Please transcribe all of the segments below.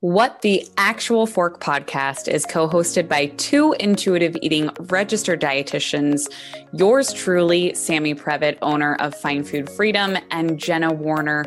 What the Actual Fork podcast is co hosted by two intuitive eating registered dietitians, yours truly, Sammy Previte, owner of Find Food Freedom, and Jenna Werner,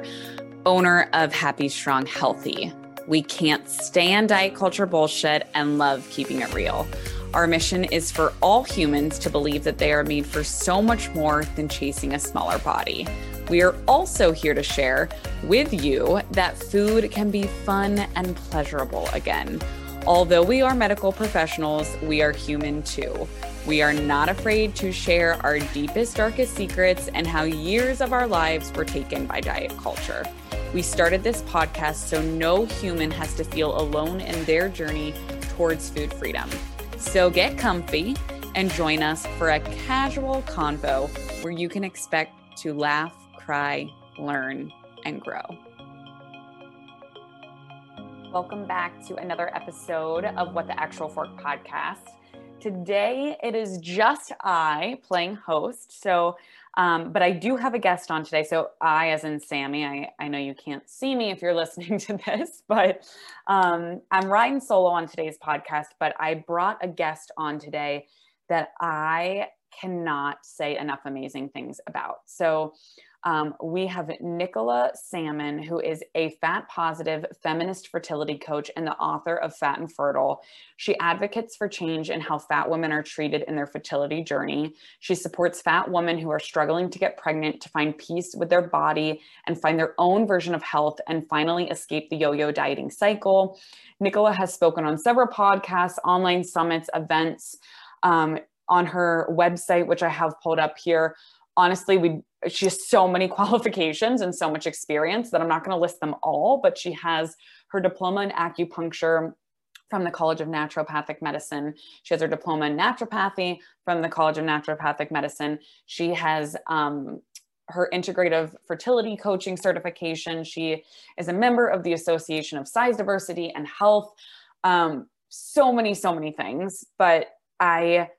owner of Happy Strong Healthy. We can't stand diet culture bullshit and love keeping it real. Our mission is for all humans to believe that they are made for so much more than chasing a smaller body. We are also here to share with you that food can be fun and pleasurable again. Although we are medical professionals, we are human too. We are not afraid to share our deepest, darkest secrets and how years of our lives were taken by diet culture. We started this podcast so no human has to feel alone in their journey towards food freedom. So get comfy and join us for a casual convo where you can expect to laugh cry, learn, and grow. Welcome back to another episode of What the Actual Fork podcast. Today it is just I playing host. So, um, but I do have a guest on today. So, I, as in Sammy, I, I know you can't see me if you're listening to this, but um, I'm riding solo on today's podcast. But I brought a guest on today that I cannot say enough amazing things about. So, um, we have Nicola Salmon, who is a fat positive feminist fertility coach and the author of Fat and Fertile. She advocates for change in how fat women are treated in their fertility journey. She supports fat women who are struggling to get pregnant to find peace with their body and find their own version of health and finally escape the yo yo dieting cycle. Nicola has spoken on several podcasts, online summits, events. Um, on her website, which I have pulled up here, honestly, we she has so many qualifications and so much experience that I'm not going to list them all, but she has her diploma in acupuncture from the College of Naturopathic Medicine. She has her diploma in naturopathy from the College of Naturopathic Medicine. She has um, her integrative fertility coaching certification. She is a member of the Association of Size Diversity and Health. Um, so many, so many things. But I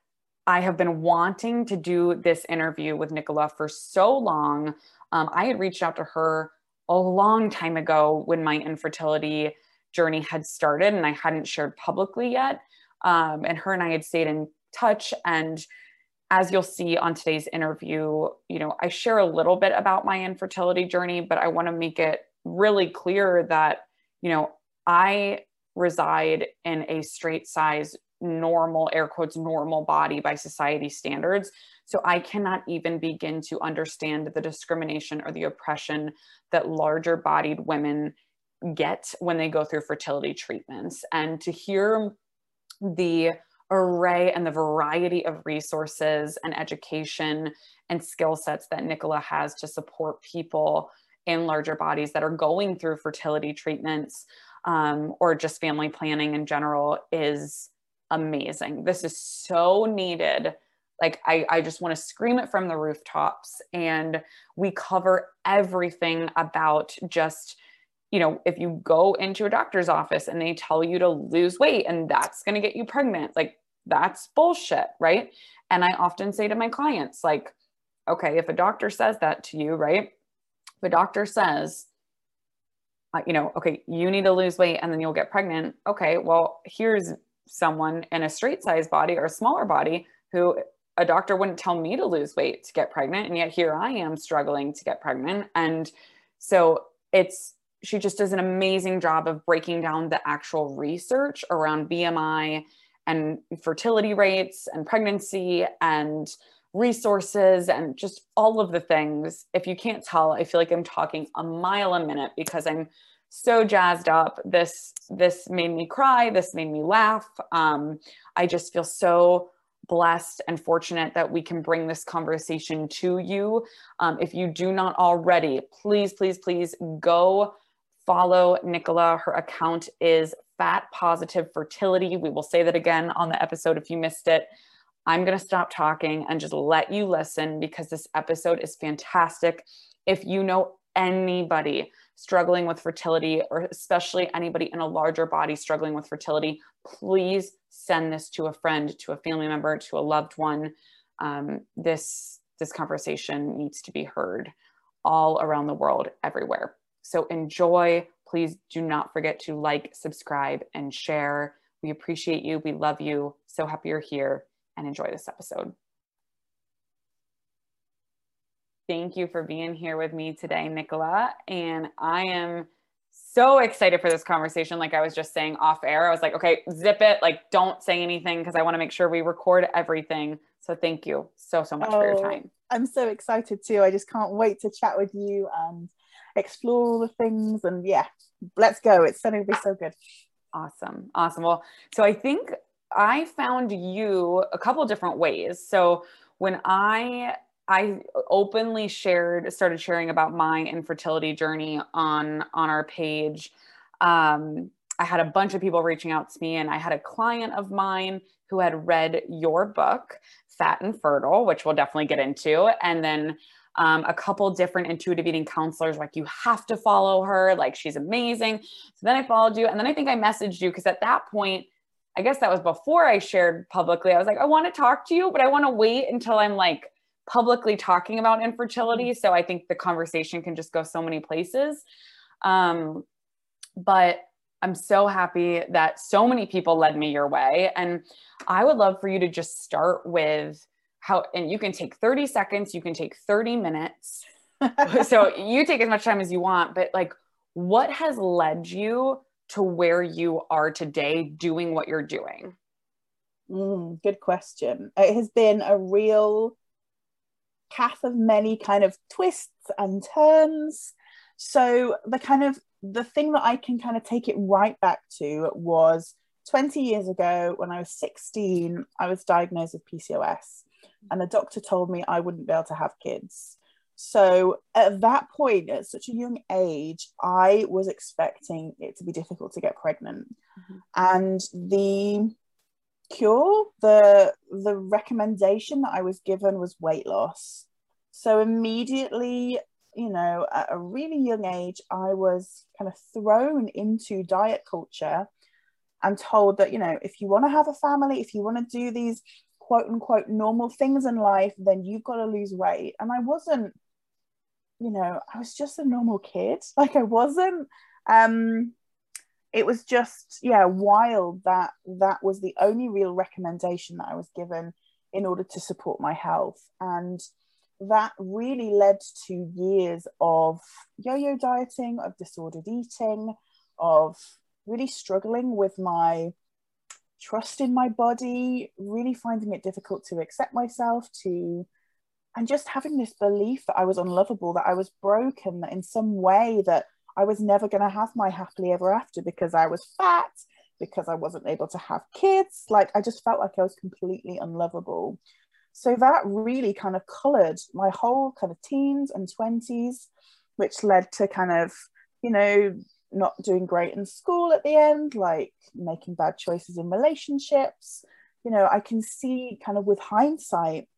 I have been wanting to do this interview with Nicola for so long. Um, I had reached out to her a long time ago when my infertility journey had started and I hadn't shared publicly yet. Um, and her and I had stayed in touch. And as you'll see on today's interview, you know, I share a little bit about my infertility journey, but I want to make it really clear that, you know, I reside in a straight size normal air quotes normal body by society standards. So i cannot even begin to understand the discrimination or the oppression that larger bodied women get when they go through fertility treatments. And to hear the array and the variety of resources and education and skill sets that Nicola has to support people in larger bodies that are going through fertility treatments um, or just family planning in general is amazing. This is so needed. Like, I, I just want to scream it from the rooftops. And we cover everything about just, you know, if you go into a doctor's office and they tell you to lose weight and that's going to get you pregnant, like, that's bullshit. Right. And I often say to my clients, like, okay, if a doctor says that to you, right? If a doctor says, uh, you know, okay, you need to lose weight and then you'll get pregnant. Okay, well, here's someone in a straight size body or a smaller body who a doctor wouldn't tell me to lose weight to get pregnant and yet here i am struggling to get pregnant. And so it's she just does an amazing job of breaking down the actual research around bmi and fertility rates and pregnancy and resources and just all of the things. If you can't tell i feel like i'm talking a mile a minute because i'm so jazzed up. This this made me cry. This made me laugh. Um, I just feel so blessed and fortunate that we can bring this conversation to you. Um, if you do not already, please, please, please go follow Nicola. Her account is Fat Positive Fertility. We will say that again on the episode if you missed it. I'm going to stop talking and just let you listen because this episode is fantastic. If you know anybody struggling with fertility, or especially anybody in a larger body struggling with fertility, please send this to a friend, to a family member, to a loved one. Um, this this conversation needs to be heard all around the world, everywhere. So enjoy. please do not forget to like, subscribe, and share. We appreciate you. We love you. So happy you're here and enjoy this episode. Thank you for being here with me today, Nicola. And I am so excited for this conversation. Like I was just saying off air, I was like, okay, zip it. Like, don't say anything because I want to make sure we record everything. So thank you so, so much oh, for your oh, time. I'm so excited too. I just can't wait to chat with you and explore all the things. And yeah, let's go. It's going to be so good. Awesome. Awesome. Well, so I think I found you a couple different ways. So when I I openly shared started sharing about my infertility journey on on our page. Um, I had a bunch of people reaching out to me, and I had a client of mine who had read your book, Fat and Fertile, which we'll definitely get into, and then um, a couple different intuitive eating counselors like you have to follow her. Like she's amazing. So then i followed you and then i think i messaged you because at that point i guess that was before i shared publicly i was like i want to talk to you but i want to wait until i'm like publicly talking about infertility mm-hmm. so i think the conversation can just go so many places. Um, but i'm so happy that so many people led me your way and i would love for you to just start with how and you can take 30 seconds you can take 30 minutes. So you take as much time as you want but like what has led you to where you are today doing what you're doing? Mm, good question. It has been a real path of many kind of twists and turns so the kind of the thing that i can kind of take it right back to was 20 years ago when i was 16 i was diagnosed with pcos and the doctor told me I wouldn't be able to have kids. So at that point, at such a young age, I was expecting it to be difficult to get pregnant. Mm-hmm. And the cure, the the recommendation that I was given was weight loss. So immediately, you know, at a really young age, I was kind of thrown into diet culture and told that, you know, if you want to have a family, if you want to do these quote unquote normal things in life, then you've got to lose weight. And I wasn't, you know, I was just a normal kid. Like I wasn't. Um, it was just yeah wild that that was the only real recommendation that I was given in order to support my health. And that really led to years of yo-yo dieting of disordered eating of really struggling with my trust in my body, really finding it difficult to accept myself, to and just having this belief that I was unlovable, that I was broken, that in some way that I was never going to have my happily ever after because I was fat, because I wasn't able to have kids. Like I just felt like I was completely unlovable. So that really kind of colored my whole kind of teens and 20s, which led to kind of, you know, not doing great in school at the end, like making bad choices in relationships. You know, I can see kind of with hindsight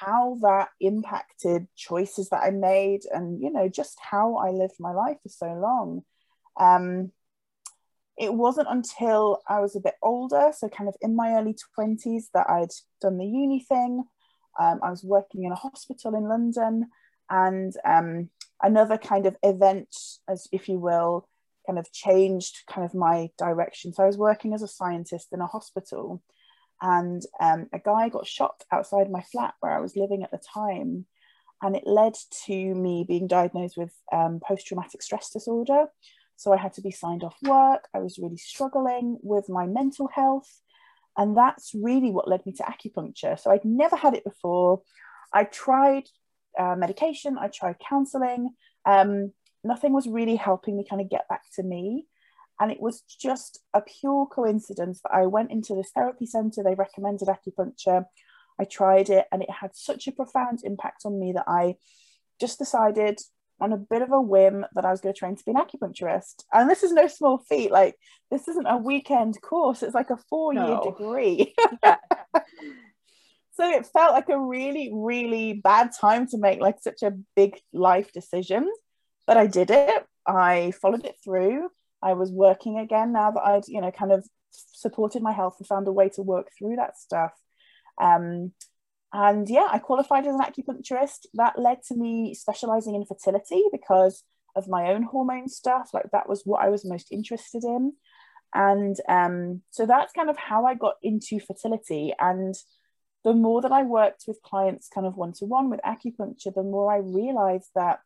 how that impacted choices that I made and, you know, just how I lived my life for so long. Um, it wasn't until I was a bit older, so kind of in my early 20s, that I'd done the uni thing. Um, I was working in a hospital in London, and um, another kind of event, as if you will, kind of changed kind of my direction. So I was working as a scientist in a hospital, and um, a guy got shot outside my flat where I was living at the time, and it led to me being diagnosed with um, post traumatic stress disorder. So I had to be signed off work. I was really struggling with my mental health. And that's really what led me to acupuncture. So I'd never had it before. I tried uh, medication, I tried counseling. Um, nothing was really helping me kind of get back to me. And it was just a pure coincidence that I went into this therapy center. They recommended acupuncture. I tried it and it had such a profound impact on me that I just decided on a bit of a whim that I was going to train to be an acupuncturist. And this is no small feat. Like, this isn't a weekend course, it's like a four year no. degree. so it felt like a really, really bad time to make like such a big life decision. But I did it. I followed it through. I was working again now that I'd, you know, kind of supported my health and found a way to work through that stuff. Um, and yeah, I qualified as an acupuncturist. That led to me specializing in fertility because of my own hormone stuff. Like that was what I was most interested in. And um, so that's kind of how I got into fertility. And the more that I worked with clients kind of one to one with acupuncture, the more I realized that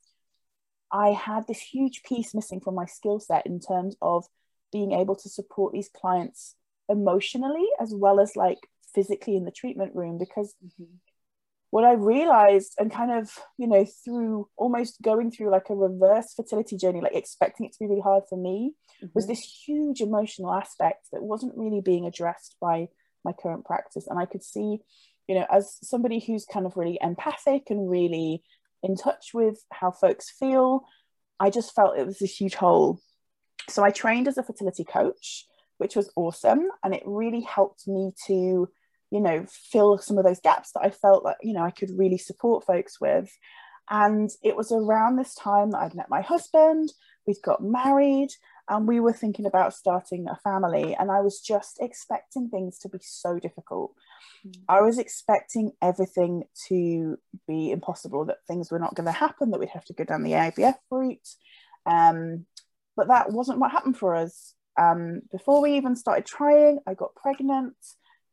I had this huge piece missing from my skill set in terms of being able to support these clients emotionally as well as like physically in the treatment room because mm-hmm. what I realized and kind of you know through almost going through like a reverse fertility journey like expecting it to be really hard for me mm-hmm. was this huge emotional aspect that wasn't really being addressed by my current practice and I could see you know as somebody who's kind of really empathic and really in touch with how folks feel I just felt it was this huge hole so I trained as a fertility coach, which was awesome. And it really helped me to, you know, fill some of those gaps that I felt like, you know, I could really support folks with. And it was around this time that I'd met my husband, we'd got married, and we were thinking about starting a family. And I was just expecting things to be so difficult. Mm. I was expecting everything to be impossible, that things were not going to happen, that we'd have to go down the IVF route. Um, but that wasn't what happened for us. Um, before we even started trying, I got pregnant.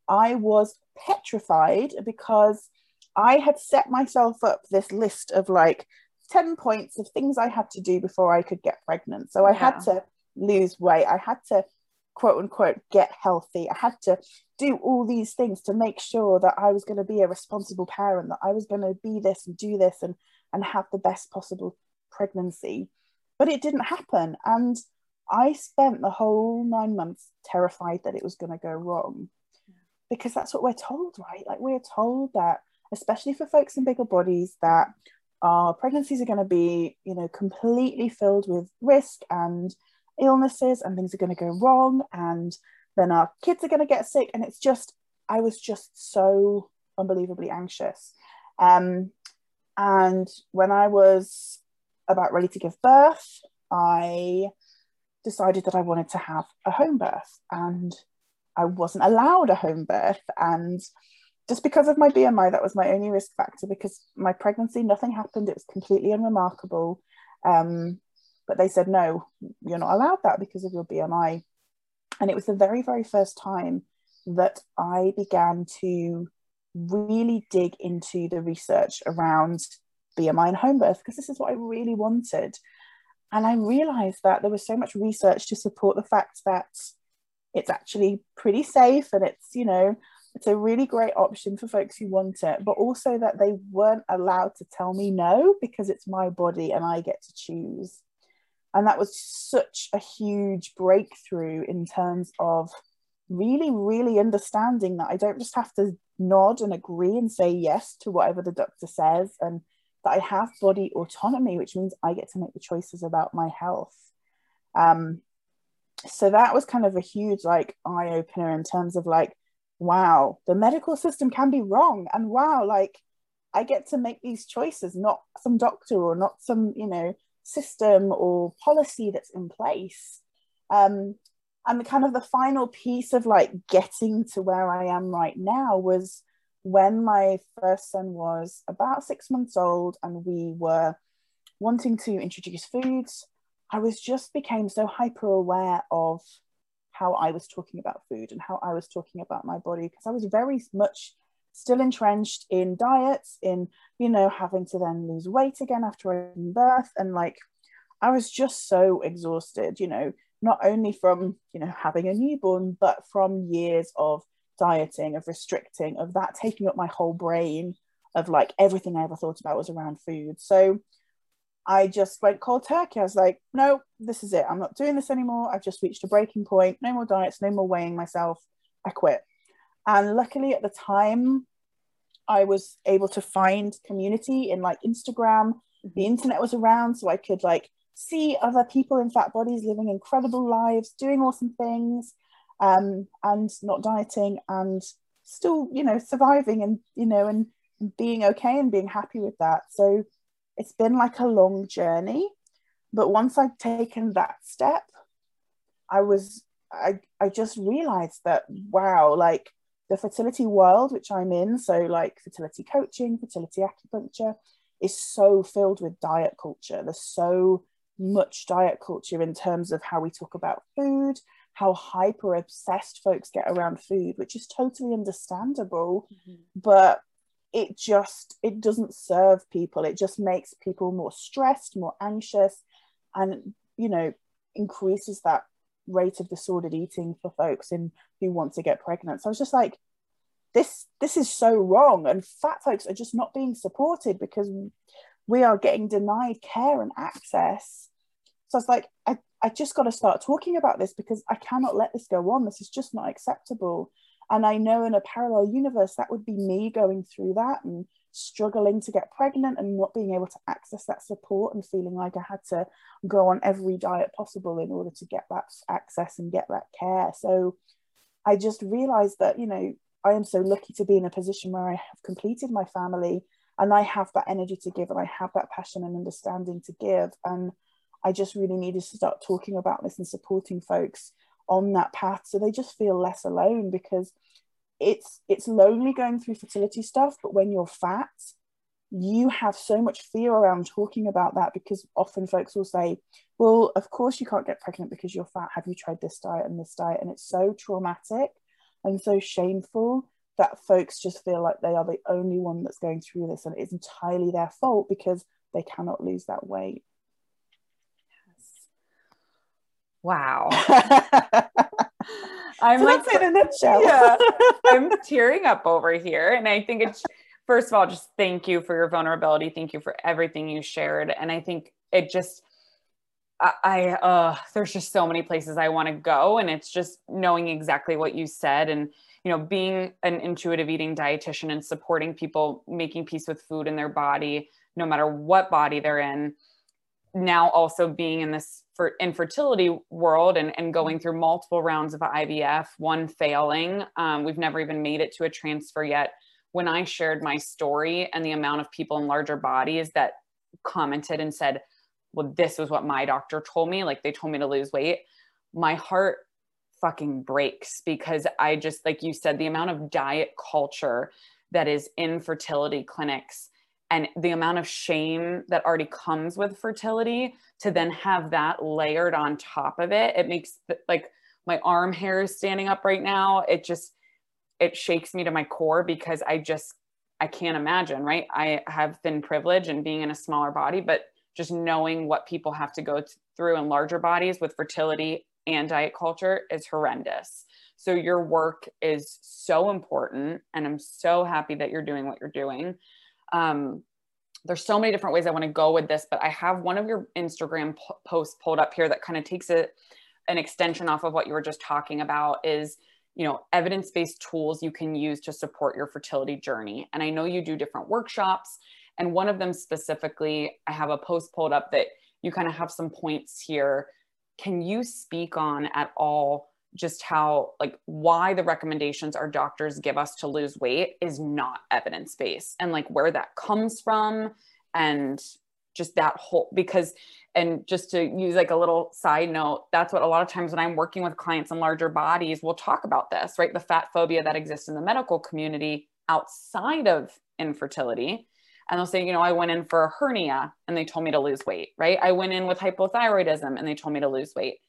I was petrified because I had set myself up this list of like 10 points of things I had to do before I could get pregnant. So I yeah. had to lose weight. I had to quote unquote get healthy. I had to do all these things to make sure that I was going to be a responsible parent, that I was going to be this and do this and and have the best possible pregnancy but it didn't happen. And I spent the whole nine months terrified that it was going to go wrong because that's what we're told, right? Like we're told that, especially for folks in bigger bodies, that our pregnancies are going to be, you know, completely filled with risk and illnesses and things are going to go wrong and then our kids are going to get sick and it's just i was just so unbelievably anxious um, and when i was about ready to give birth, I decided that I wanted to have a home birth and I wasn't allowed a home birth. And just because of my BMI, that was my only risk factor because my pregnancy, nothing happened. It was completely unremarkable. Um, but they said, no, you're not allowed that because of your BMI. And it was the very, very first time that I began to really dig into the research around BMI and home birth because this is what I really wanted. And I realized that there was so much research to support the fact that it's actually pretty safe and it's, you know, it's a really great option for folks who want it, but also that they weren't allowed to tell me no because it's my body and I get to choose. And that was such a huge breakthrough in terms of really, really understanding that I don't just have to nod and agree and say yes to whatever the doctor says and that I have body autonomy, which means I get to make the choices about my health. Um, so that was kind of a huge like eye opener in terms of like, wow, the medical system can be wrong, and wow, like I get to make these choices, not some doctor or not some you know system or policy that's in place. Um, and the kind of the final piece of like getting to where I am right now was when my first son was about six months old and we were wanting to introduce foods, I was just became so hyper aware of how I was talking about food and how I was talking about my body because I was very much still entrenched in diets, in you know having to then lose weight again after birth, and like I was just so exhausted, you know, not only from you know having a newborn, but from years of dieting, of restricting, of that taking up my whole brain, of like everything I ever thought about was around food. So I just went cold turkey. I was like, no, this is it. I'm not doing this anymore. I've just reached a breaking point. No more diets, no more weighing myself. I quit. And luckily at the time, I was able to find community in like Instagram. The mm-hmm. internet was around, so I could like see other people in fat bodies living incredible lives, doing awesome things um, and not dieting and still, you know, surviving and, you know, and being okay and being happy with that. So it's been like a long journey. But once I've taken that step, I was, I, I just realized that, wow, like the fertility world, which I'm in, so like fertility coaching, fertility acupuncture, is so filled with diet culture. There's so much diet culture in terms of how we talk about food, how hyper obsessed folks get around food, which is totally understandable. Mm-hmm. But it just it doesn't serve people it just makes people more stressed more anxious and you know increases that rate of disordered eating for folks in who want to get pregnant. So i was just like this this is so wrong. And fat folks are just not being supported because we are getting denied care and access. So i was like i, I just got to start talking about this because i cannot let this go on. This is just not acceptable. And I know in a parallel universe, that would be me going through that and struggling to get pregnant and not being able to access that support and feeling like I had to go on every diet possible in order to get that access and get that care. So I just realized that, you know, I am so lucky to be in a position where I have completed my family and I have that energy to give and I have that passion and understanding to give. And I just really needed to start talking about this and supporting folks on that path so they just feel less alone because it's it's lonely going through fertility stuff but when you're fat you have so much fear around talking about that because often folks will say well of course you can't get pregnant because you're fat have you tried this diet and this diet and it's so traumatic and so shameful that folks just feel like they are the only one that's going through this and it's entirely their fault because they cannot lose that weight yes. Wow. I'm so like in a nutshell. yeah, I'm tearing up over here. And I think it's first of all, just thank you for your vulnerability. Thank you for everything you shared. And I think it just I, I uh there's just so many places I want to go. And it's just knowing exactly what you said and you know, being an intuitive eating dietitian and supporting people making peace with food in their body, no matter what body they're in now also being in this for infertility world and, and going through multiple rounds of IVF, one failing. Um, we've never even made it to a transfer yet. When I shared my story and the amount of people in larger bodies that commented and said, well, this was what my doctor told me, like they told me to lose weight, my heart fucking breaks because I just, like you said, the amount of diet culture that is in fertility clinics and the amount of shame that already comes with fertility to then have that layered on top of it it makes like my arm hair is standing up right now. It just it shakes me to my core because i just i can't imagine right? I have been privileged and being in a smaller body but just knowing what people have to go through in larger bodies with fertility and diet culture is horrendous. So your work is so important and i'm so happy that you're doing what you're doing um, there's so many different ways I want to go with this, but I have one of your Instagram posts pulled up here that kind of takes it an extension off of what you were just talking about is you know evidence-based tools you can use to support your fertility journey. And i know you do different workshops and one of them specifically i have a post pulled up that you kind of have some points here. Can you speak on at all just how like why the recommendations our doctors give us to lose weight is not evidence based and like where that comes from and just that whole because and just to use like a little side note that's what a lot of times when i'm working with clients in larger bodies we'll talk about this right? The fat phobia that exists in the medical community outside of infertility. And they'll say you know i went in for a hernia and they told me to lose weight right? I went in with hypothyroidism and they told me to lose weight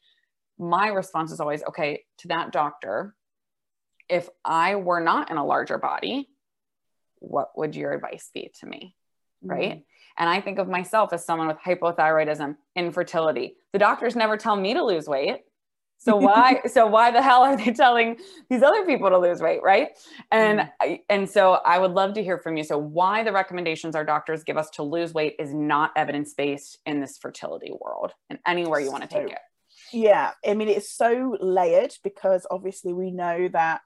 my response is always okay to that doctor if i were not in a larger body what would your advice be to me? Right? Mm-hmm. and i think of myself as someone with hypothyroidism infertility. The doctors never tell me to lose weight. So why so why the hell are they telling these other people to lose weight right? And mm. and so i would love to hear from you. So why the recommendations our doctors give us to lose weight is not evidence based in this fertility world and anywhere you want to take it yeah i mean it's so layered because obviously we know that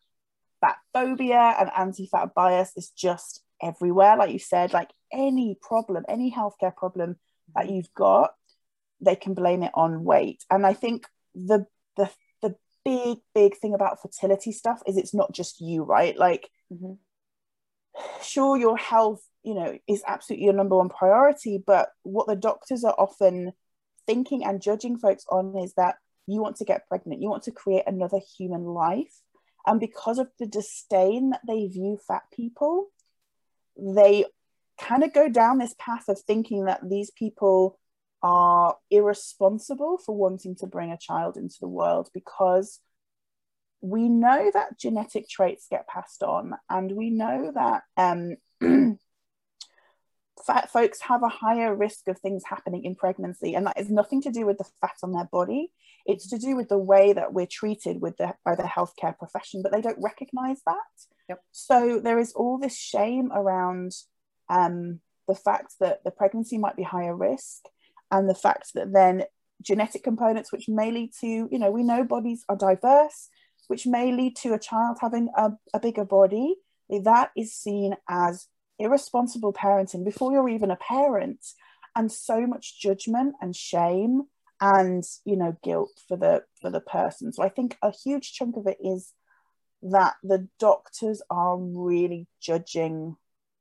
fat phobia and anti-fat bias is just everywhere like you said like any problem any healthcare problem that mm-hmm. you've got they can blame it on weight and i think the the the big big thing about fertility stuff is it's not just you right like mm-hmm. sure your health you know is absolutely your number one priority but what the doctors are often thinking and judging folks on is that you want to get pregnant, you want to create another human life. And because of the disdain that they view fat people, they kind of go down this path of thinking that these people are irresponsible for wanting to bring a child into the world because we know that genetic traits get passed on, and we know that um, fat folks have a higher risk of things happening in pregnancy, and that is nothing to do with the fat on their body. It's to do with the way that we're treated with the by the healthcare profession, but they don't recognise that. Yep. So there is all this shame around um, the fact that the pregnancy might be higher risk, and the fact that then genetic components, which may lead to, you know, we know bodies are diverse, which may lead to a child having a, a bigger body, that is seen as irresponsible parenting before you're even a parent and so much judgment and shame and you know guilt for the for the person. So i think a huge chunk of it is that the doctors are really judging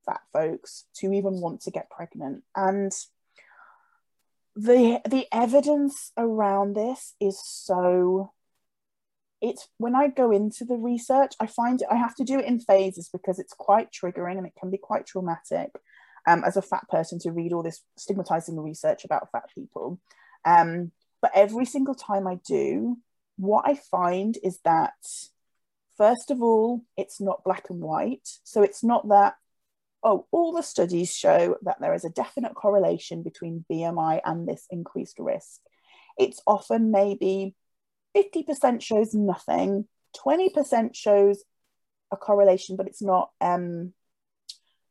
fat folks to even want to get pregnant. And the the evidence around this is so it's when I go into the research, I find I have to do it in phases because it's quite triggering and it can be quite traumatic um, as a fat person to read all this stigmatizing research about fat people. Um, but every single time I do, what I find is that, first of all, it's not black and white. So it's not that, oh, all the studies show that there is a definite correlation between BMI and this increased risk. It's often maybe 50% shows nothing, 20% shows a correlation, but it's not um,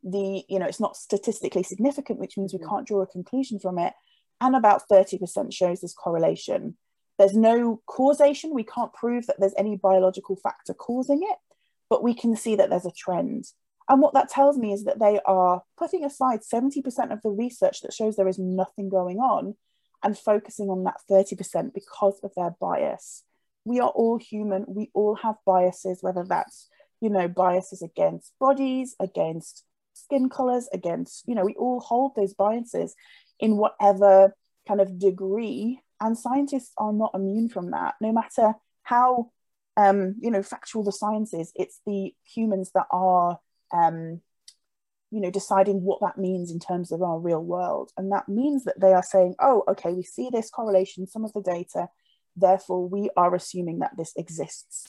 the, you know, it's not statistically significant, which means we mm-hmm. can't draw a conclusion from it. And about 30% shows this correlation. There's no causation. We can't prove that there's any biological factor causing it, but we can see that there's a trend. And what that tells me is that they are putting aside 70% of the research that shows there is nothing going on and focusing on that 30% because of their bias. We are all human, we all have biases, whether that's, you know, biases against bodies, against skin colors, against, you know, we all hold those biases in whatever kind of degree. And scientists are not immune from that, no matter how, um, you know, factual the science is, it's the humans that are um, you know deciding what that means in terms of our real world. And that means that they are saying oh okay we see this correlation some of the data therefore we are assuming that this exists.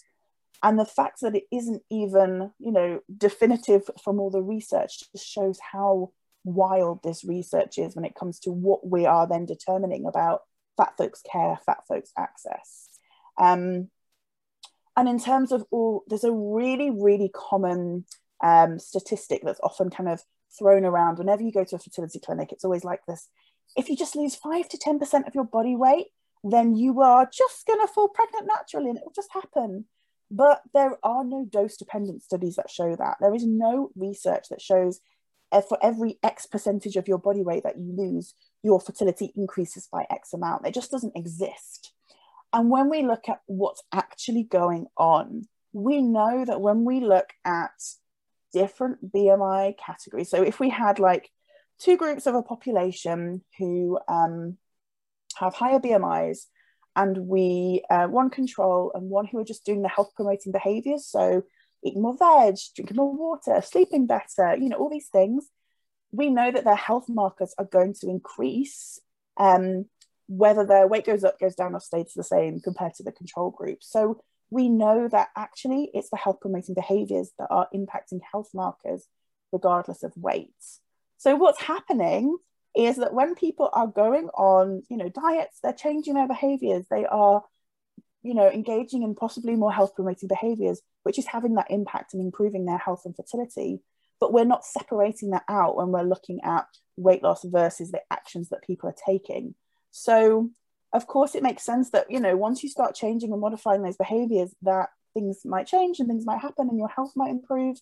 And the fact that it isn't even you know definitive from all the research just shows how wild this research is when it comes to what we are then determining about fat folks care fat folks access. Um, and in terms of all there's a really really common um, statistic that's often kind of thrown around whenever you go to a fertility clinic. It's always like this if you just lose 5 to 10% of your body weight, then you are just going to fall pregnant naturally and it will just happen. But there are no dose dependent studies that show that. There is no research that shows for every X percentage of your body weight that you lose, your fertility increases by X amount. It just doesn't exist. And when we look at what's actually going on, we know that when we look at different BMI categories. So if we had like two groups of a population who um, have higher BMIs and we uh, one control and one who are just doing the health promoting behaviors so eating more veg drinking more water sleeping better you know all these things we know that their health markers are going to increase um, whether their weight goes up goes down or stays the same compared to the control group so we know that actually it's the health promoting behaviors that are impacting health markers regardless of weight. So what's happening is that when people are going on, you know, diets, they're changing their behaviors, they are, you know, engaging in possibly more health promoting behaviors, which is having that impact and improving their health and fertility. But we're not separating that out when we're looking at weight loss versus the actions that people are taking. So of course it makes sense that you know once you start changing and modifying those behaviors that things might change and things might happen and your health might improve.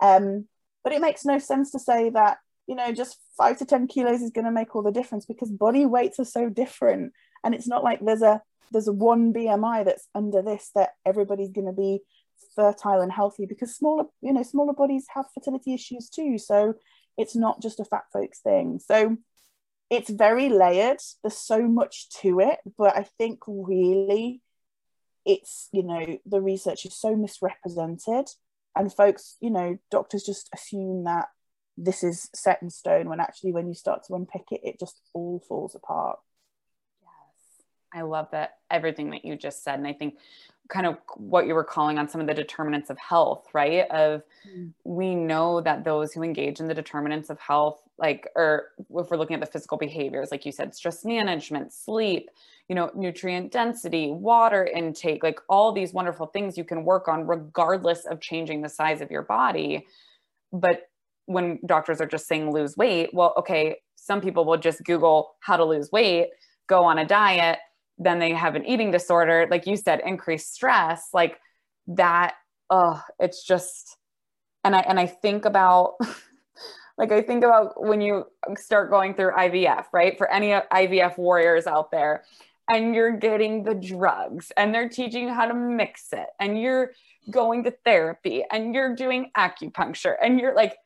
Um, but it makes no sense to say that you know just five to ten kilos is going to make all the difference because body weights are so different. And it's not like there's a there's a one bmi that's under this that everybody's going to be fertile and healthy because smaller you know smaller bodies have fertility issues too. So it's not just a fat folks thing. So it's very layered. There's so much to it, but I think really it's, you know, the research is so misrepresented. And folks, you know, doctors just assume that this is set in stone when actually, when you start to unpick it, it just all falls apart. Yes, I love that everything that you just said. And I think kind of what you were calling on some of the determinants of health, right? Of mm. we know that those who engage in the determinants of health, like, or if we're looking at the physical behaviors, like you said, stress management, sleep, you know, nutrient density, water intake, like all these wonderful things you can work on regardless of changing the size of your body. But when doctors are just saying lose weight, well, okay, some people will just Google how to lose weight, go on a diet, then they have an eating disorder, like you said, increased stress, like that, oh, it's just, and I, and I think about, like I think about when you start going through IVF, right? For any IVF warriors out there, and you're getting the drugs and they're teaching you how to mix it and you're going to therapy and you're doing acupuncture and you're like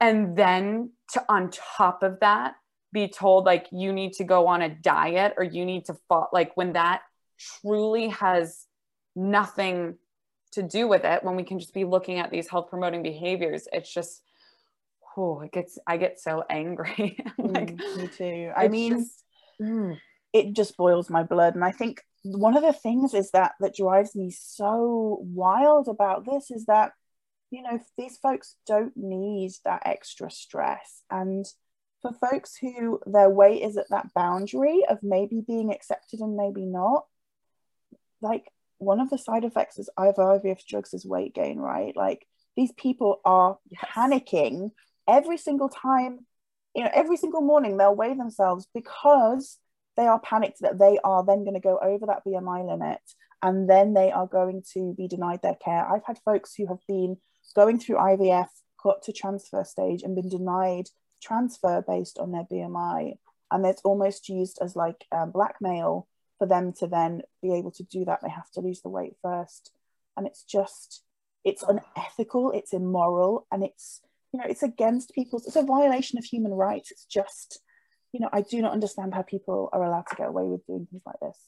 and then to on top of that be told like you need to go on a diet or you need to fall like when that truly has nothing to do with it when we can just be looking at these health promoting behaviors it's just oh it gets i get so angry like mm, me too i mean just, mm. it just boils my blood and i think one of the things is that that drives me so wild about this is that you know these folks don't need that extra stress and for folks who their weight is at that boundary of maybe being accepted and maybe not, like one of the side effects is of IVF drugs is weight gain, right? Like these people are yes. panicking every single time, you know, every single morning they'll weigh themselves because they are panicked that they are then going to go over that BMI limit and then they are going to be denied their care. I've had folks who have been going through IVF, got to transfer stage and been denied transfer based on their BMI. And it's almost used as like um, blackmail for them to then be able to do that. They have to lose the weight first. And it's just, it's unethical, it's immoral, and it's, you know, it's against people's, it's a violation of human rights. It's just, you know, I do not understand how people are allowed to get away with doing things like this.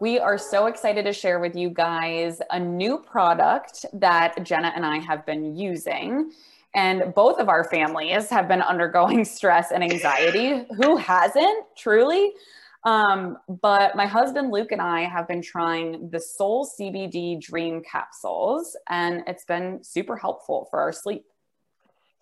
We are so excited to share with you guys a new product that Jenna and I have been using. And both of our families have been undergoing stress and anxiety. Who hasn't, truly? Um, but my husband Luke and I have been trying the Soul CBD Dream capsules, and it's been super helpful for our sleep.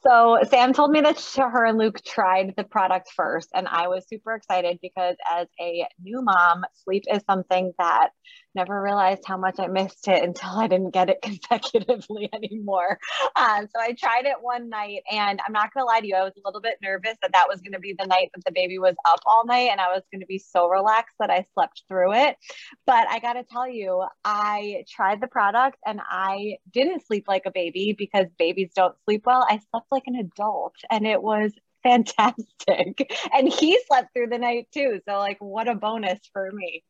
So Sam told me that her and Luke tried the product first, and I was super excited because as a new mom, sleep is something that never realized how much I missed it until I didn't get it consecutively anymore. Um, so I tried it one night, and I'm not gonna lie to you, I was a little bit nervous that that was gonna be the night that the baby was up all night, and I was gonna be so relaxed that I slept through it. But I gotta tell you, I tried the product and I didn't sleep like a baby because babies don't sleep well. I slept like an adult, and it was fantastic. And he slept through the night too. So, like, what a bonus for me.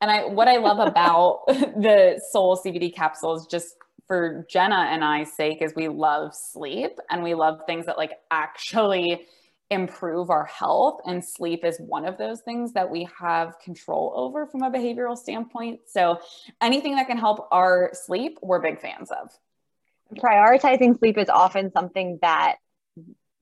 And I what I love about the Soul CBD capsules, just for Jenna and I's sake, is we love sleep and we love things that like actually improve our health. And sleep is one of those things that we have control over from a behavioral standpoint. So anything that can help our sleep, we're big fans of. Prioritizing sleep is often something that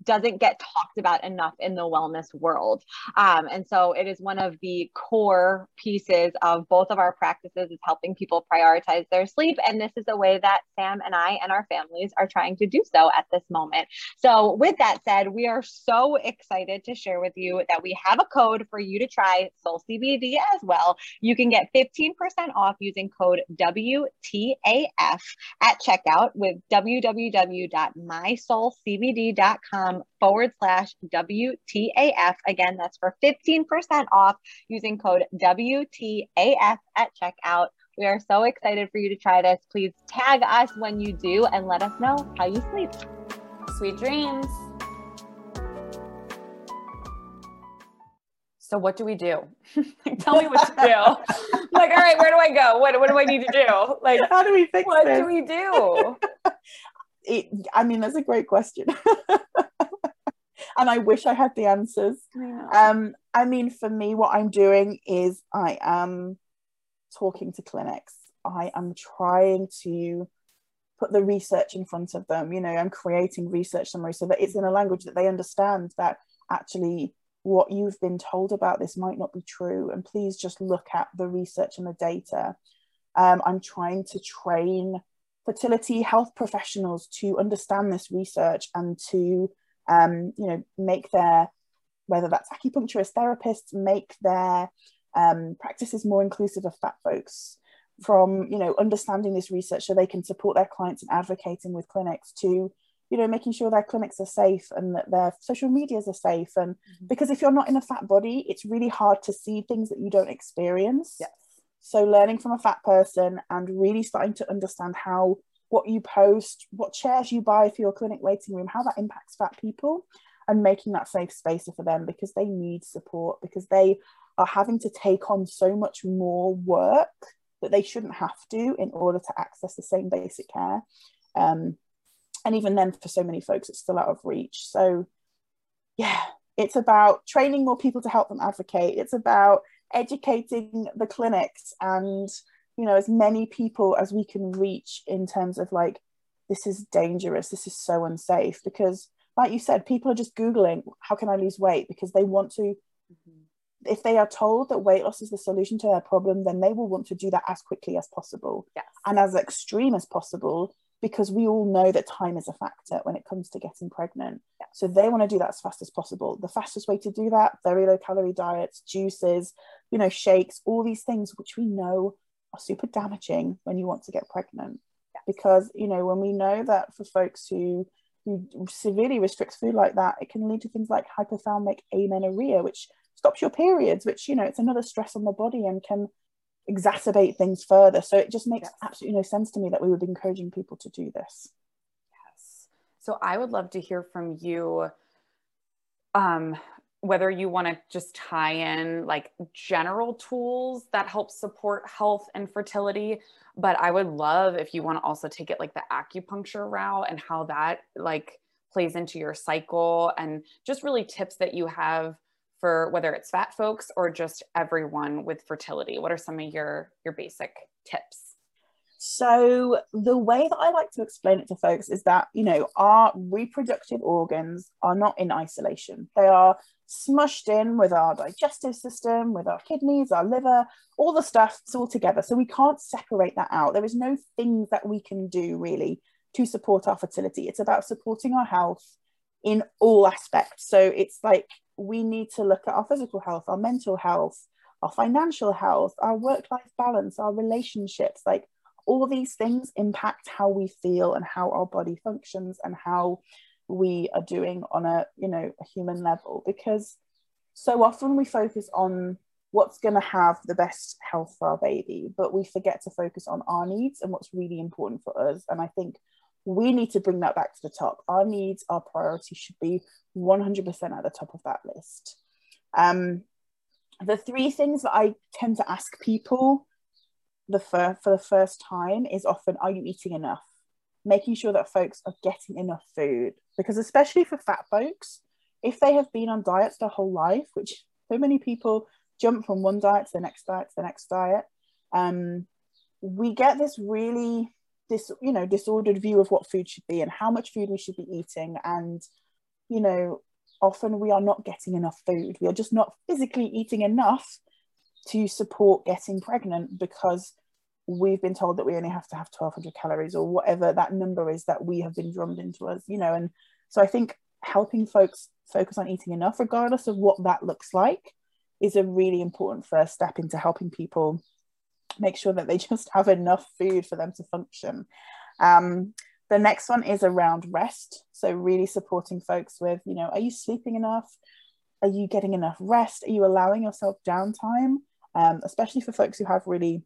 doesn't get talked about enough in the wellness world. Um, and so it is one of the core pieces of both of our practices is helping people prioritize their sleep. And this is a way that Sam and I and our families are trying to do so at this moment. So with that said, we are so excited to share with you that we have a code for you to try Soul CBD as well. You can get 15% off using code WTAF at checkout with www.mysoulcbd.com forward slash WTAF. Again, that's for 15% off using code WTAF at checkout. We are so excited for you to try this. Please tag us when you do and let us know how you sleep. Sweet dreams. So what do we do? Tell me what to do. like, all right, where do I go? What, what do I need to do? Like, how do we fix what this? do we do? it, I mean, that's a great question and I wish I had the answers. I um, I mean, for me, what I'm doing is I am talking to clinics. I am trying to put the research in front of them. You know, I'm creating research summaries so that it's in a language that they understand that actually what you've been told about this might not be true and please just look at the research and the data um, i'm trying to train fertility health professionals to understand this research and to um, you know make their whether that's acupuncturist therapists make their um, practices more inclusive of fat folks from you know understanding this research so they can support their clients and advocating with clinics to you know making sure their clinics are safe and that their social medias are safe and mm-hmm. because if you're not in a fat body it's really hard to see things that you don't experience yes. so learning from a fat person and really starting to understand how what you post what chairs you buy for your clinic waiting room how that impacts fat people and making that safe space for them because they need support because they are having to take on so much more work that they shouldn't have to in order to access the same basic care. Um, and even then for so many folks it's still out of reach. So yeah it's about training more people to help them advocate. It's about educating the clinics and you know as many people as we can reach in terms of like this is dangerous this is so unsafe because like you said people are just googling how can i lose weight because they want to mm-hmm. if they are told that weight loss is the solution to their problem then they will want to do that as quickly as possible yes. and as extreme as possible because we all know that time is a factor when it comes to getting pregnant. So they want to do that as fast as possible. The fastest way to do that, very low calorie diets, juices, you know, shakes, all these things which we know are super damaging when you want to get pregnant. Because, you know, when we know that for folks who who severely restricts food like that, it can lead to things like hypothalamic amenorrhea, which stops your periods, which, you know, it's another stress on the body and can exacerbate things further. So it just makes yes. absolutely no sense to me that we would be encouraging people to do this. Yes. So I would love to hear from you um, whether you want to just tie in like general tools that help support health and fertility but i would love if you want to also take it like the acupuncture route and how that like plays into your cycle and just really tips that you have for whether it's fat folks or just everyone with fertility? What are some of your your basic tips? So the way that I like to explain it to folks is that, you know, our reproductive organs are not in isolation. They are smushed in with our digestive system, with our kidneys, our liver, all the stuff, it's all together. So we can't separate that out. There is no things that we can do really to support our fertility. It's about supporting our health in all aspects. So it's like we need to look at our physical health, our mental health, our financial health, our work life balance, our relationships. Like all these things impact how we feel and how our body functions and how we are doing on a you know a human level because so often we focus on what's going to have the best health for our baby but we forget to focus on our needs and what's really important for us and i think we need to bring that back to the top. Our needs, our priority should be 100% at the top of that list. Um, the three things that I tend to ask people the fir- for the first time is often, are you eating enough? Making sure that folks are getting enough food. Because especially for fat folks, if they have been on diets their whole life, which so many people jump from one diet to the next diet to the next diet, um, we get this really this you know disordered view of what food should be and how much food we should be eating and you know often we are not getting enough food we are just not physically eating enough to support getting pregnant because we've been told that we only have to have 1200 calories or whatever that number is that we have been drummed into us you know and so i think helping folks focus on eating enough regardless of what that looks like is a really important first step into helping people make sure that they just have enough food for them to function. Um, the next one is around rest. So, really supporting folks with, you know, are you sleeping enough? Are you getting enough rest? Are you allowing yourself downtime? Um, especially for folks who have really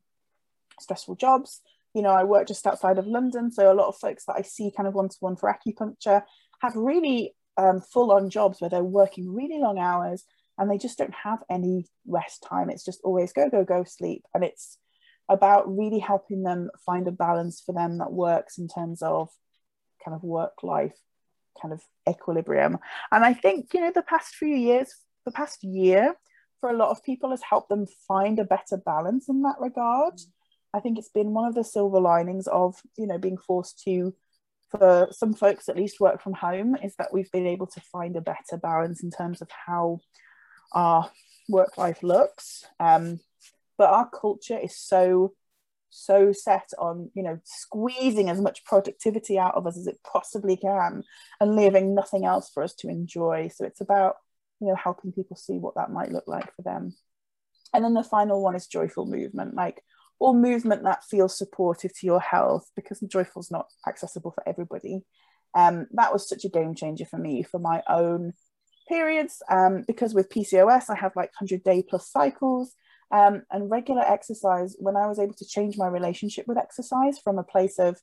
stressful jobs. You know, I work just outside of London, so a lot of folks that I see kind of one to one for acupuncture have really um, full on jobs where they're working really long hours and they just don't have any rest time. It's just always go, go, go, sleep. And it's about really helping them find a balance for them that works in terms of kind of work life kind of equilibrium and i think you know the past few years the past year for a lot of people has helped them find a better balance in that regard i think it's been one of the silver linings of you know being forced to for some folks at least work from home is that we've been able to find a better balance in terms of how our work life looks. Um, but our culture is so so set on you know squeezing as much productivity out of us as it possibly can and leaving nothing else for us to enjoy so it's about you know helping people see what that might look like for them? And then the final one is joyful movement like or movement that feels supportive to your health because joyful is not accessible for everybody. Um, that was such a game changer for me for my own periods um, because with pcos i have like 100 day plus cycles um, and regular exercise when i was able to change my relationship with exercise from a place of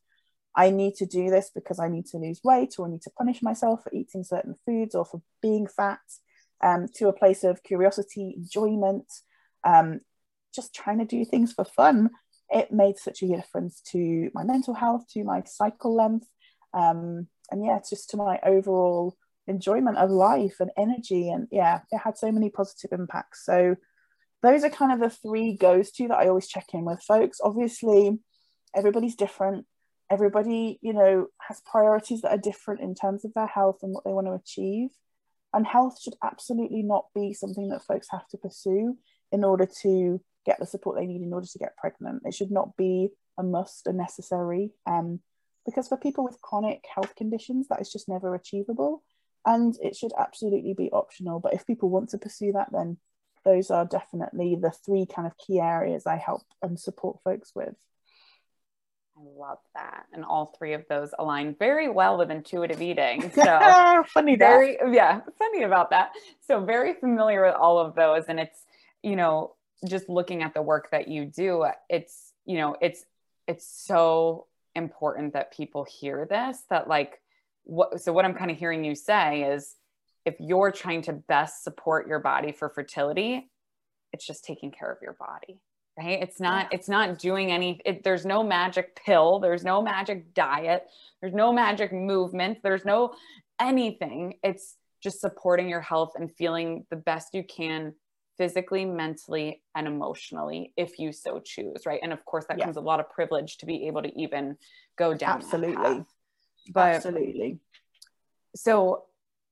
i need to do this because i need to lose weight or i need to punish myself for eating certain foods or for being fat um, to a place of curiosity enjoyment um, just trying to do things for fun it made such a difference to my mental health to my cycle length um, and yeah just to my overall enjoyment of life and energy and yeah it had so many positive impacts so those are kind of the three goes to that I always check in with folks. Obviously, everybody's different. Everybody, you know, has priorities that are different in terms of their health and what they want to achieve. And health should absolutely not be something that folks have to pursue in order to get the support they need in order to get pregnant. It should not be a must, a necessary. Um, because for people with chronic health conditions, that is just never achievable. And it should absolutely be optional. But if people want to pursue that, then those are definitely the three kind of key areas I help and support folks with. I love that. And all three of those align very well with intuitive eating. So funny very that. yeah, funny about that. So very familiar with all of those. And it's, you know, just looking at the work that you do, it's, you know, it's it's so important that people hear this that like what so what I'm kind of hearing you say is if you're trying to best support your body for fertility, it's just taking care of your body right? It's not it's not doing any it, there's no magic pill there's no magic diet there's no magic movement there's no anything. It's just supporting your health and feeling the best you can physically mentally and emotionally if you so choose right? And of course that yeah. comes a lot of privilege to be able to even go down absolutely. but absolutely. so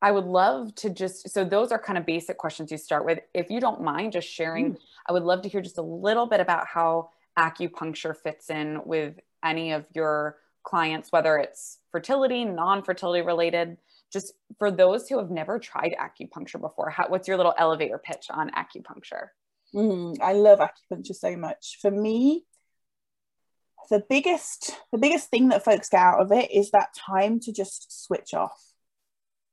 I would love to just, so those are kind of basic questions you start with. If you don't mind just sharing, mm. I would love to hear just a little bit about how acupuncture fits in with any of your clients, whether it's fertility, non fertility related. Just for those who have never tried acupuncture before, how, what's your little elevator pitch on acupuncture? Mm, I love acupuncture so much. For me, the biggest the biggest thing that folks get out of it is that time to just switch off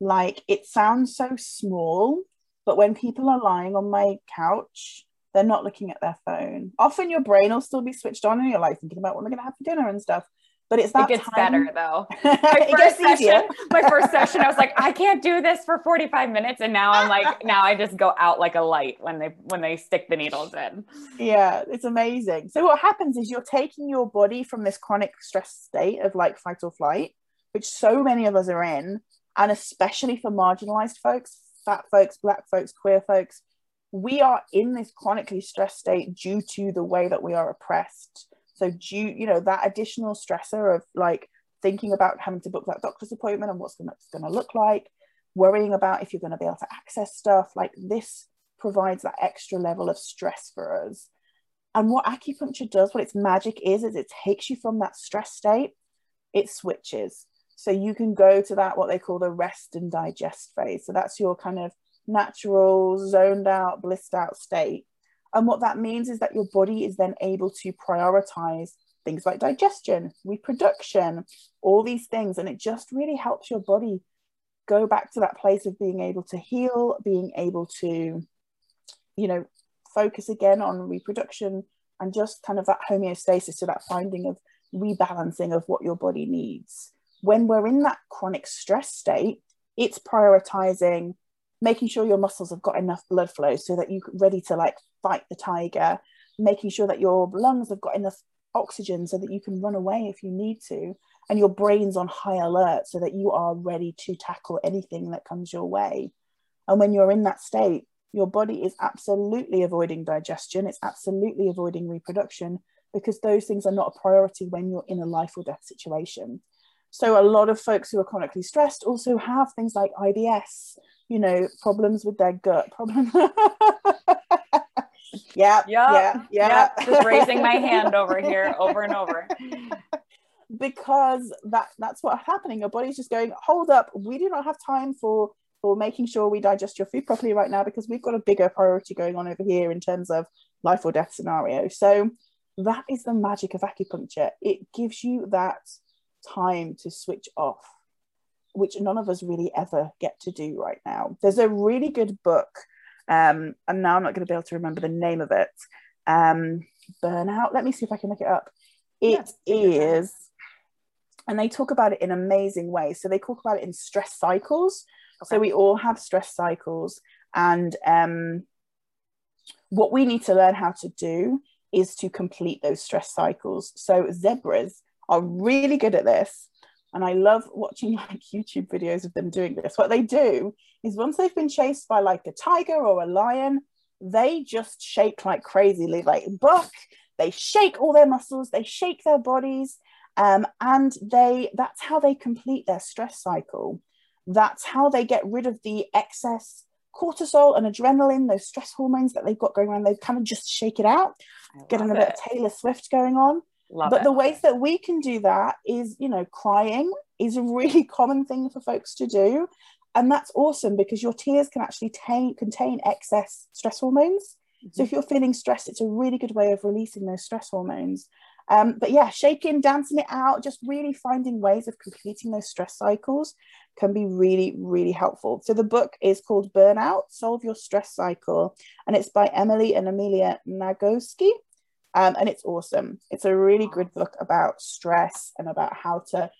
like it sounds so small, but when people are lying on my couch, they're not looking at their phone. Often your brain will still be switched on and you're like thinking about what they're gonna have for dinner and stuff. But it's that it gets time... better though. My first session, my first session, I was like, I can't do this for 45 minutes. And now I'm like, now I just go out like a light when they when they stick the needles in. Yeah, it's amazing. So what happens is you're taking your body from this chronic stress state of like fight or flight, which so many of us are in, and especially for marginalized folks, fat folks, black folks, queer folks, we are in this chronically stressed state due to the way that we are oppressed. So due, you know, that additional stressor of like thinking about having to book that doctor's appointment and what's going to look like, worrying about if you're going to be able to access stuff, like this provides that extra level of stress for us. And what acupuncture does, what its magic is, is it takes you from that stress state, it switches. So you can go to that, what they call the rest and digest phase. So that's your kind of natural, zoned out, blissed out state. And what that means is that your body is then able to prioritize things like digestion, reproduction, all these things. And it just really helps your body go back to that place of being able to heal, being able to, you know, focus again on reproduction and just kind of that homeostasis, so that finding of rebalancing of what your body needs when we're in that chronic stress state, it's prioritizing making sure your muscles have got enough blood flow so that you're ready to like fight the tiger, making sure that your lungs have got enough oxygen so that you can run away if you need to, and your brain's on high alert so that you are ready to tackle anything that comes your way. And when you're in that state, your body is absolutely avoiding digestion, it's absolutely avoiding reproduction because those things are not a priority when you're in a life or death situation. So a lot of folks who are chronically stressed also have things like IBS, you know, problems with their gut, problem. yeah, Yep. yeah, yeah. Yep. Just raising my hand over here over and over. because that that's what's happening. Your body's just going, hold up, we do not have time for for making sure we digest your food properly right now because we've got a bigger priority going on over here in terms of life or death scenario. So that is the magic of acupuncture. It gives you that time to switch off, which none of us really ever get to do right now. There's a really good book, um, and now I'm not going to be able to remember the name of it. Um, Burnout. Let me see if I can look it up. It Yeah, take your time. is, and they talk about it in amazing ways. So they talk about it in stress cycles. So we all have stress cycles, and um, what we need to learn how to do is to complete those stress cycles. So zebras are really good at this. And I love watching like YouTube videos of them doing this. What they do is once they've been chased by like a tiger or a lion, they just shake like crazy, They, like buck, they shake all their muscles, they shake their bodies, um, and they that's how they complete their stress cycle. That's how they get rid of the excess cortisol and adrenaline, those stress hormones that they've got going on. They kind of just shake it out getting a bit it. of Taylor Swift going on. Love but it. the ways that we can do that is, you know, crying is a really common thing for folks to do. And that's awesome because your tears can actually ta- contain excess stress hormones. So Mhm. if you're feeling stressed, it's a really good way of releasing those stress hormones. Um, but yeah, shaking, dancing it out, just really finding ways of completing those stress cycles can be really, really helpful. So the book is called Burnout Solve Your Stress Cycle, and it's by Emily and Amelia Nagoski. Um, and it's awesome. It's a really good book about stress and about how to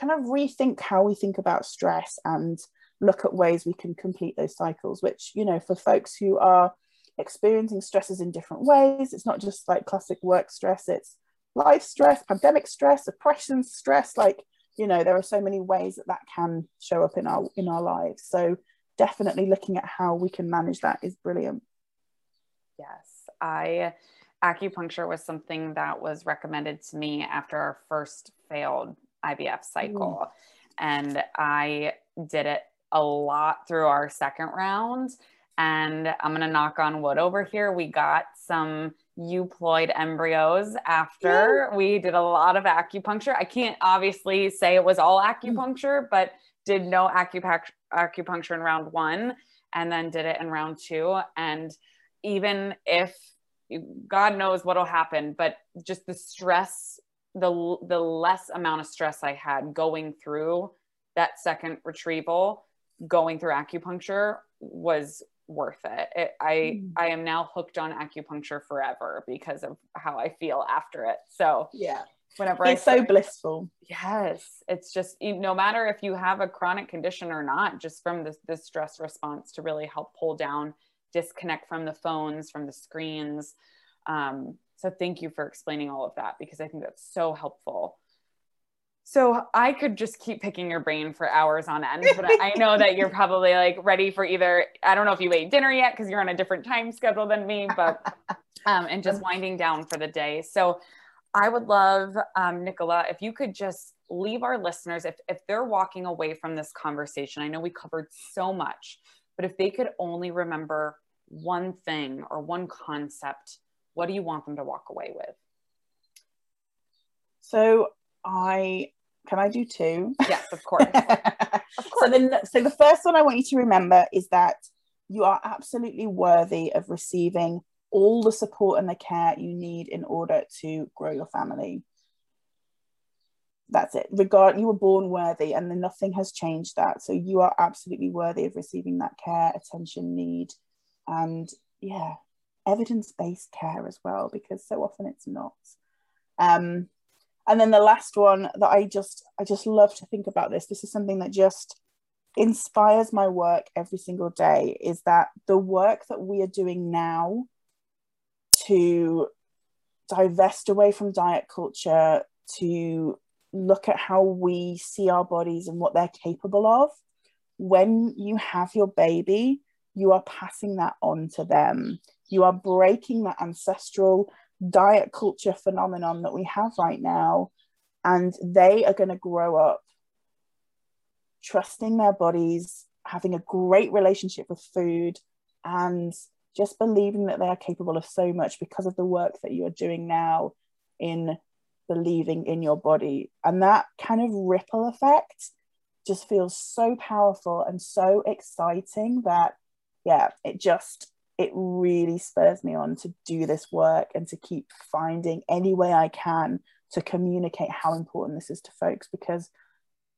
kind of rethink how we think about stress and look at ways we can complete those cycles, which, you know, for folks who are experiencing stresses in different ways, it's not just like classic work stress, it's life stress, pandemic stress, oppression stress. Like, you know, there are so many ways that that can show up in our in our lives. So definitely looking at how we can manage that is brilliant. Yes, I acupuncture was something that was recommended to me after our first failed IVF cycle. Mm. And I did it a lot through our second round. And I'm going to knock on wood over here. We got some euploid embryos after we did a lot of acupuncture. I can't obviously say it was all mm. acupuncture, but did no acupuncture acupuncture in round one and then did it in round two. And even if God knows what'll happen, but just the stress, the the less amount of stress I had going through that second retrieval, going through acupuncture was worth it. it I Mm. I am now hooked on acupuncture forever because of how I feel after it. So Yeah. whenever It's I so blissful. Yes, it's just you- no matter if you have a chronic condition or not, just from this this stress response to really help pull down, disconnect from the phones, from the screens. Um, so thank you for explaining all of that because I think that's so helpful. So I could just keep picking your brain for hours on end, but I know that you're probably like ready for either I don't know if you ate dinner yet because you're on a different time schedule than me, but um, and just winding down for the day. So I would love, um, Nicola, if you could just leave our listeners, if, if they're walking away from this conversation, I know we covered so much, but if they could only remember one thing or one concept, what do you want them to walk away with? So I can I do two? Yes, of course. so then so the first one I want you to remember is that you are absolutely worthy of receiving all the support and the care you need in order to grow your family. That's it. Regard you were born worthy and then nothing has changed that. So you are absolutely worthy of receiving that care, attention, need, and yeah, evidence-based care as well, because so often it's not. Um, and then the last one that i just i just love to think about this this is something that just inspires my work every single day is that the work that we are doing now to divest away from diet culture to look at how we see our bodies and what they're capable of when you have your baby you are passing that on to them you are breaking that ancestral diet culture phenomenon that we have right now and they are going to grow up trusting their bodies having a great relationship with food and just believing that they are capable of so much because of the work that you are doing now in believing in your body. And that kind of ripple effect just feels so powerful and so exciting that, yeah, it just, it really spurs me on to do this work and to keep finding any way I can to communicate how important this is to folks because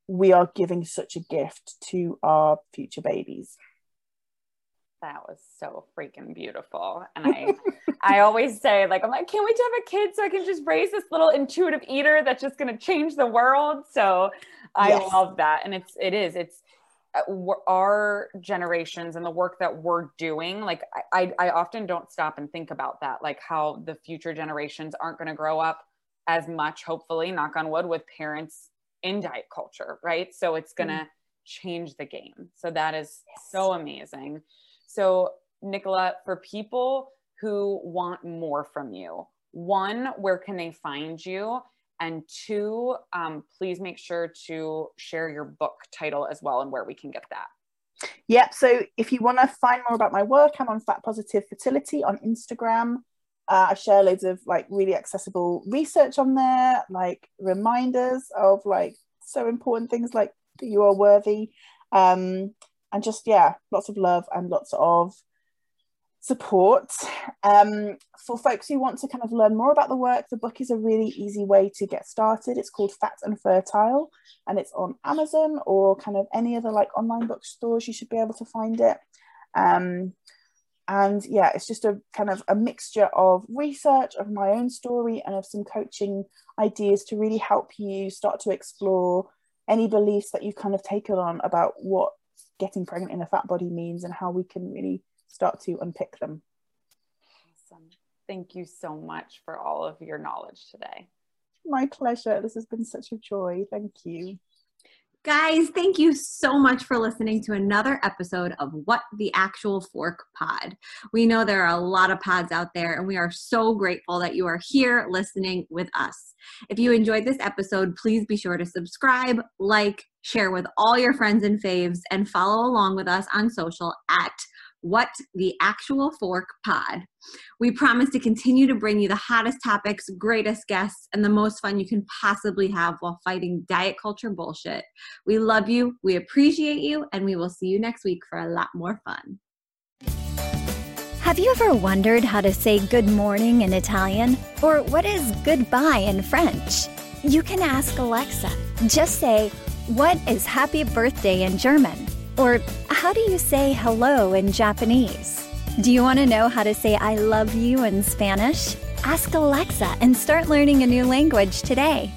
we are giving such a gift to our future babies that was so freaking beautiful. And I I always say, like, I'm like, can't wait to have a kid so I can just raise this little intuitive eater that's just gonna change the world. So I yes. love that. And it's it is, it's our generations and the work that we're doing like I, I often don't stop and think about that like how the future generations aren't going to grow up as much hopefully knock on wood with parents in diet culture right so it's going to mm. change the game so that is yes. so amazing so, Nicola, for people who want more from you, one, where can they find you? And two, um, please make sure to share your book title as well and where we can get that. Yep. So if you want to find more about my work, I'm on Fat Positive Fertility on Instagram. Uh, I share loads of like really accessible research on there, like reminders of like so important things like that you are worthy. Um, and just yeah lots of love and lots of support um, for folks who want to kind of learn more about the work the book is a really easy way to get started. It's called fat and fertile and it's on amazon or kind of any other like online bookstores. You should be able to find it. Um, and yeah it's just a kind of a mixture of research of my own story and of some coaching ideas to really help you start to explore any beliefs that you've kind of taken on about what getting pregnant in a fat body means and how we can really start to unpick them. Awesome. Thank you so much for all of your knowledge today. My pleasure. This has been such a joy. Thank you. Guys, thank you so much for listening to another episode of What the Actual Fork Pod. We know there are a lot of pods out there, and we are so grateful that you are here listening with us. If you enjoyed this episode, please be sure to subscribe, like, share with all your friends and faves, and follow along with us on social at what the Actual Fork Pod. We promise to continue to bring you the hottest topics, greatest guests, and the most fun you can possibly have while fighting diet culture bullshit. We love you, we appreciate you, and we will see you next week for a lot more fun. Have you ever wondered how to say good morning in Italian? Or what is goodbye in French? You can ask Alexa. Just say, What is happy birthday in German? Or how do you say hello in Japanese? Do you want to know how to say I love you in Spanish? Ask Alexa and start learning a new language today.